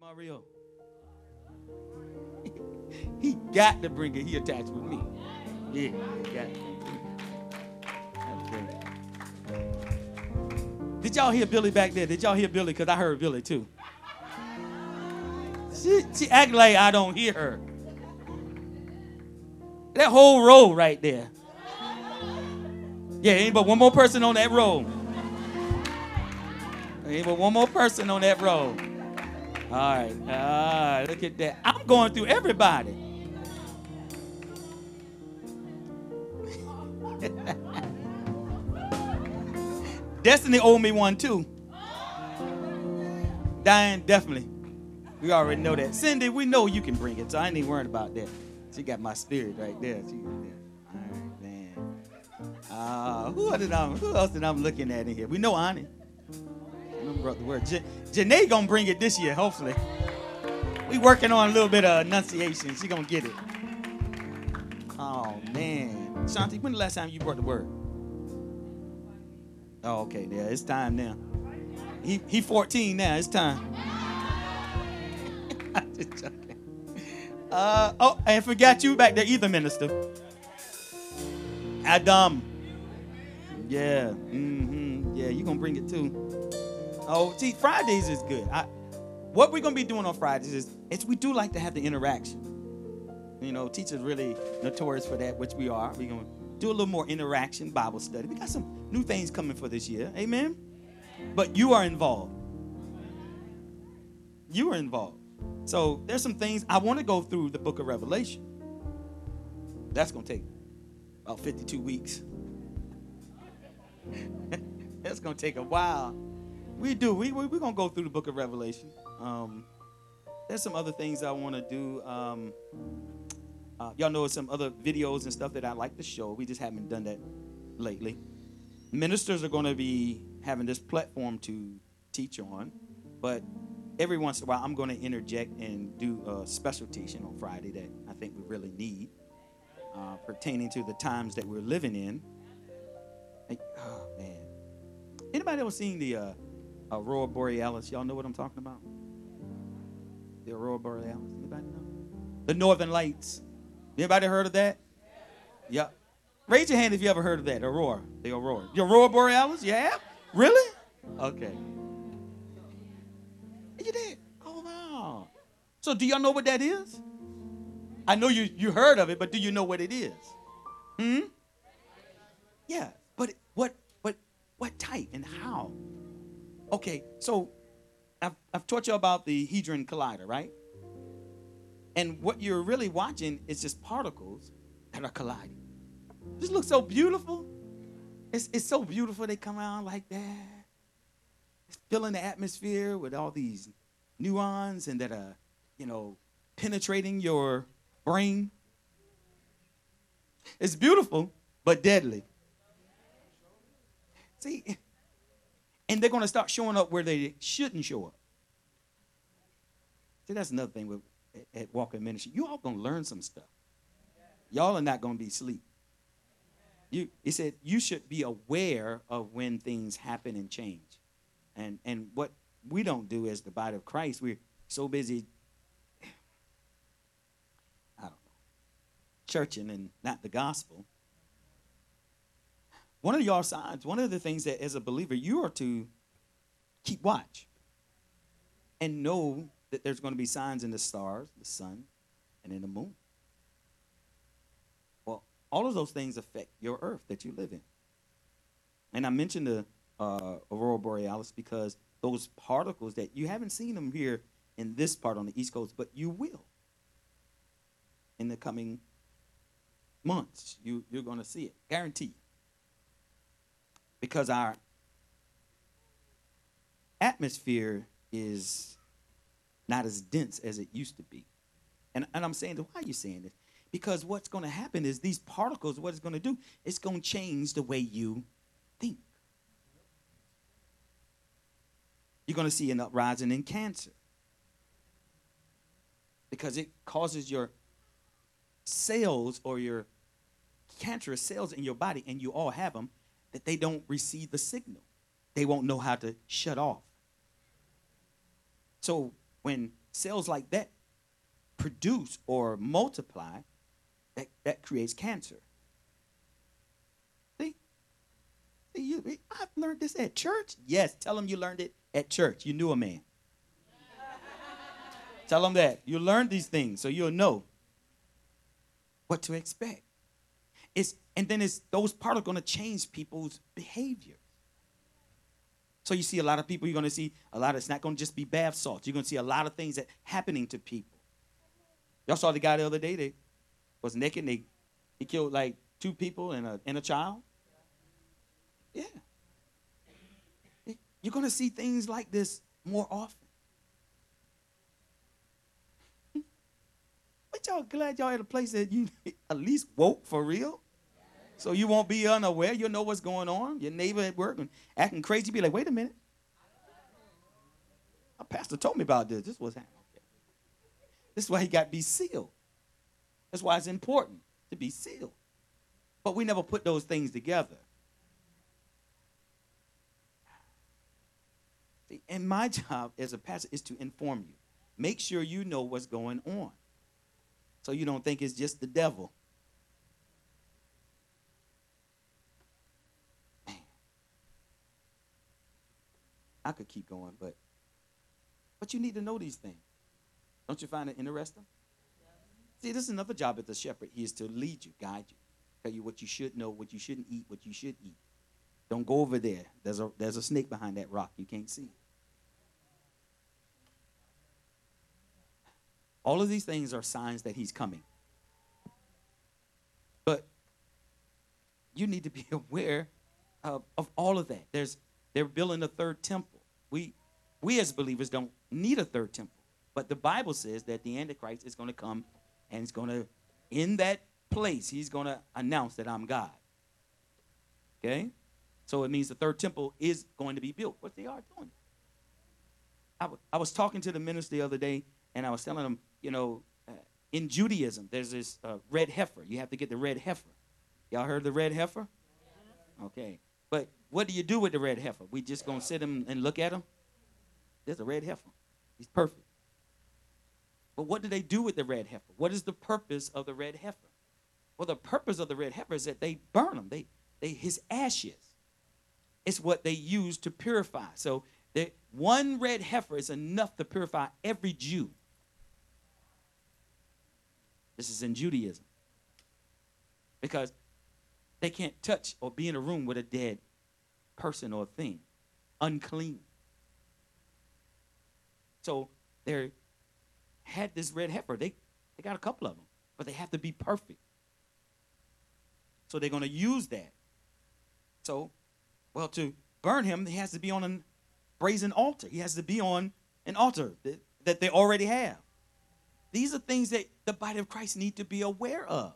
Mario. he got to bring it. He attached with me. Yeah, got Okay. Did y'all hear Billy back there? Did y'all hear Billy? Because I heard Billy too. She, she act like I don't hear her. That whole row right there. Yeah, ain't but one more person on that row. Ain't but one more person on that row. All right. Ah, look at that. I'm going through everybody. Destiny owed me one too. Diane, definitely. We already know that. Cindy, we know you can bring it, so I ain't even worried about that. She got my spirit right there. She, yeah. All right, man. Uh, who, did I, who else did I'm looking at in here? We know Ani. Remember the word. J- Janae gonna bring it this year, hopefully. We working on a little bit of enunciation. She gonna get it. Oh man, Shanti, when the last time you brought the word? Oh, okay, yeah, it's time now. He he 14 now. It's time. I just joking. Uh, oh, and forgot you back there either, minister. Adam. Yeah. Mm-hmm. Yeah, you gonna bring it too. Oh, see, Fridays is good. I, what we're gonna be doing on Fridays is, is we do like to have the interaction. You know, teachers really notorious for that, which we are. We're gonna do a little more interaction, Bible study. We got some new things coming for this year. Amen. But you are involved. You are involved. So there's some things I want to go through the book of Revelation. That's gonna take about 52 weeks. That's gonna take a while. We do. We, we, we're going to go through the book of Revelation. Um, there's some other things I want to do. Um, uh, y'all know some other videos and stuff that I like to show. We just haven't done that lately. Ministers are going to be having this platform to teach on, but every once in a while, I'm going to interject and do a special teaching on Friday that I think we really need uh, pertaining to the times that we're living in. Like, oh, man. Anybody ever seen the. Uh, Aurora Borealis. Y'all know what I'm talking about? The Aurora Borealis. Anybody know? The Northern Lights. Anybody heard of that? Yeah. Raise your hand if you ever heard of that. Aurora. The Aurora. The Aurora Borealis? Yeah? Really? Okay. You did? Oh wow. So do y'all know what that is? I know you you heard of it, but do you know what it is? Hmm? Yeah. But what what what type and how? Okay, so I've, I've taught you about the Hadron Collider, right? And what you're really watching is just particles that are colliding. This looks so beautiful. It's, it's so beautiful they come out like that. It's filling the atmosphere with all these neurons and that are, you know, penetrating your brain. It's beautiful, but deadly. See, and they're going to start showing up where they shouldn't show up. See, that's another thing with at Walker Ministry. You all going to learn some stuff. Y'all are not going to be asleep. You, he said you should be aware of when things happen and change, and and what we don't do as the body of Christ, we're so busy. I don't know, churching and not the gospel. One of your signs, one of the things that as a believer, you are to keep watch and know that there's going to be signs in the stars, the sun, and in the moon. Well, all of those things affect your earth that you live in. And I mentioned the uh, aurora borealis because those particles that you haven't seen them here in this part on the East Coast, but you will in the coming months. You, you're going to see it, guaranteed because our atmosphere is not as dense as it used to be. And, and I'm saying, why are you saying this? Because what's going to happen is these particles, what it's going to do, it's going to change the way you think. You're going to see an uprising in cancer because it causes your cells or your cancerous cells in your body, and you all have them, that they don't receive the signal. They won't know how to shut off. So when cells like that produce or multiply, that, that creates cancer. See? See, you, I've learned this at church. Yes, tell them you learned it at church. You knew a man. tell them that. You learned these things so you'll know what to expect. It's, and then it's, those parts are going to change people's behavior. So you see a lot of people, you're going to see a lot of, it's not going to just be bath salts. You're going to see a lot of things that happening to people. Y'all saw the guy the other day that was naked and they, he killed like two people and a, and a child. Yeah. You're going to see things like this more often. But y'all glad y'all at a place that you at least woke for real? So you won't be unaware. You'll know what's going on. Your neighbor at work and acting crazy. Be like, wait a minute. A pastor told me about this. This was happening. This is why he got to be sealed. That's why it's important to be sealed. But we never put those things together. See, and my job as a pastor is to inform you. Make sure you know what's going on. So you don't think it's just the devil. I could keep going, but but you need to know these things. Don't you find it interesting? See, this is another job as the shepherd. He is to lead you, guide you, tell you what you should know, what you shouldn't eat, what you should eat. Don't go over there. There's a there's a snake behind that rock you can't see. All of these things are signs that he's coming. But you need to be aware of, of all of that. There's they're building a third temple. We, we as believers don't need a third temple. But the Bible says that the Antichrist is going to come and he's going to, in that place, he's going to announce that I'm God. Okay? So it means the third temple is going to be built. What they are doing. I, w- I was talking to the minister the other day, and I was telling him, you know, uh, in Judaism, there's this uh, red heifer. You have to get the red heifer. Y'all heard the red heifer? Okay. But what do you do with the red heifer? We just gonna sit him and look at him? There's a red heifer. He's perfect. But what do they do with the red heifer? What is the purpose of the red heifer? Well, the purpose of the red heifer is that they burn them. They, they his ashes. It's what they use to purify. So they, one red heifer is enough to purify every Jew. This is in Judaism. Because they can't touch or be in a room with a dead person or thing, unclean. So they had this red heifer. They, they got a couple of them, but they have to be perfect. So they're going to use that. So, well, to burn him, he has to be on a brazen altar. He has to be on an altar that, that they already have. These are things that the body of Christ need to be aware of.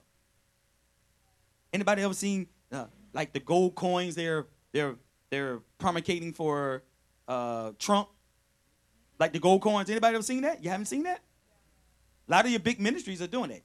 Anybody ever seen uh, like the gold coins they're they're they're promulgating for uh, Trump? Like the gold coins. Anybody ever seen that? You haven't seen that? A lot of your big ministries are doing that.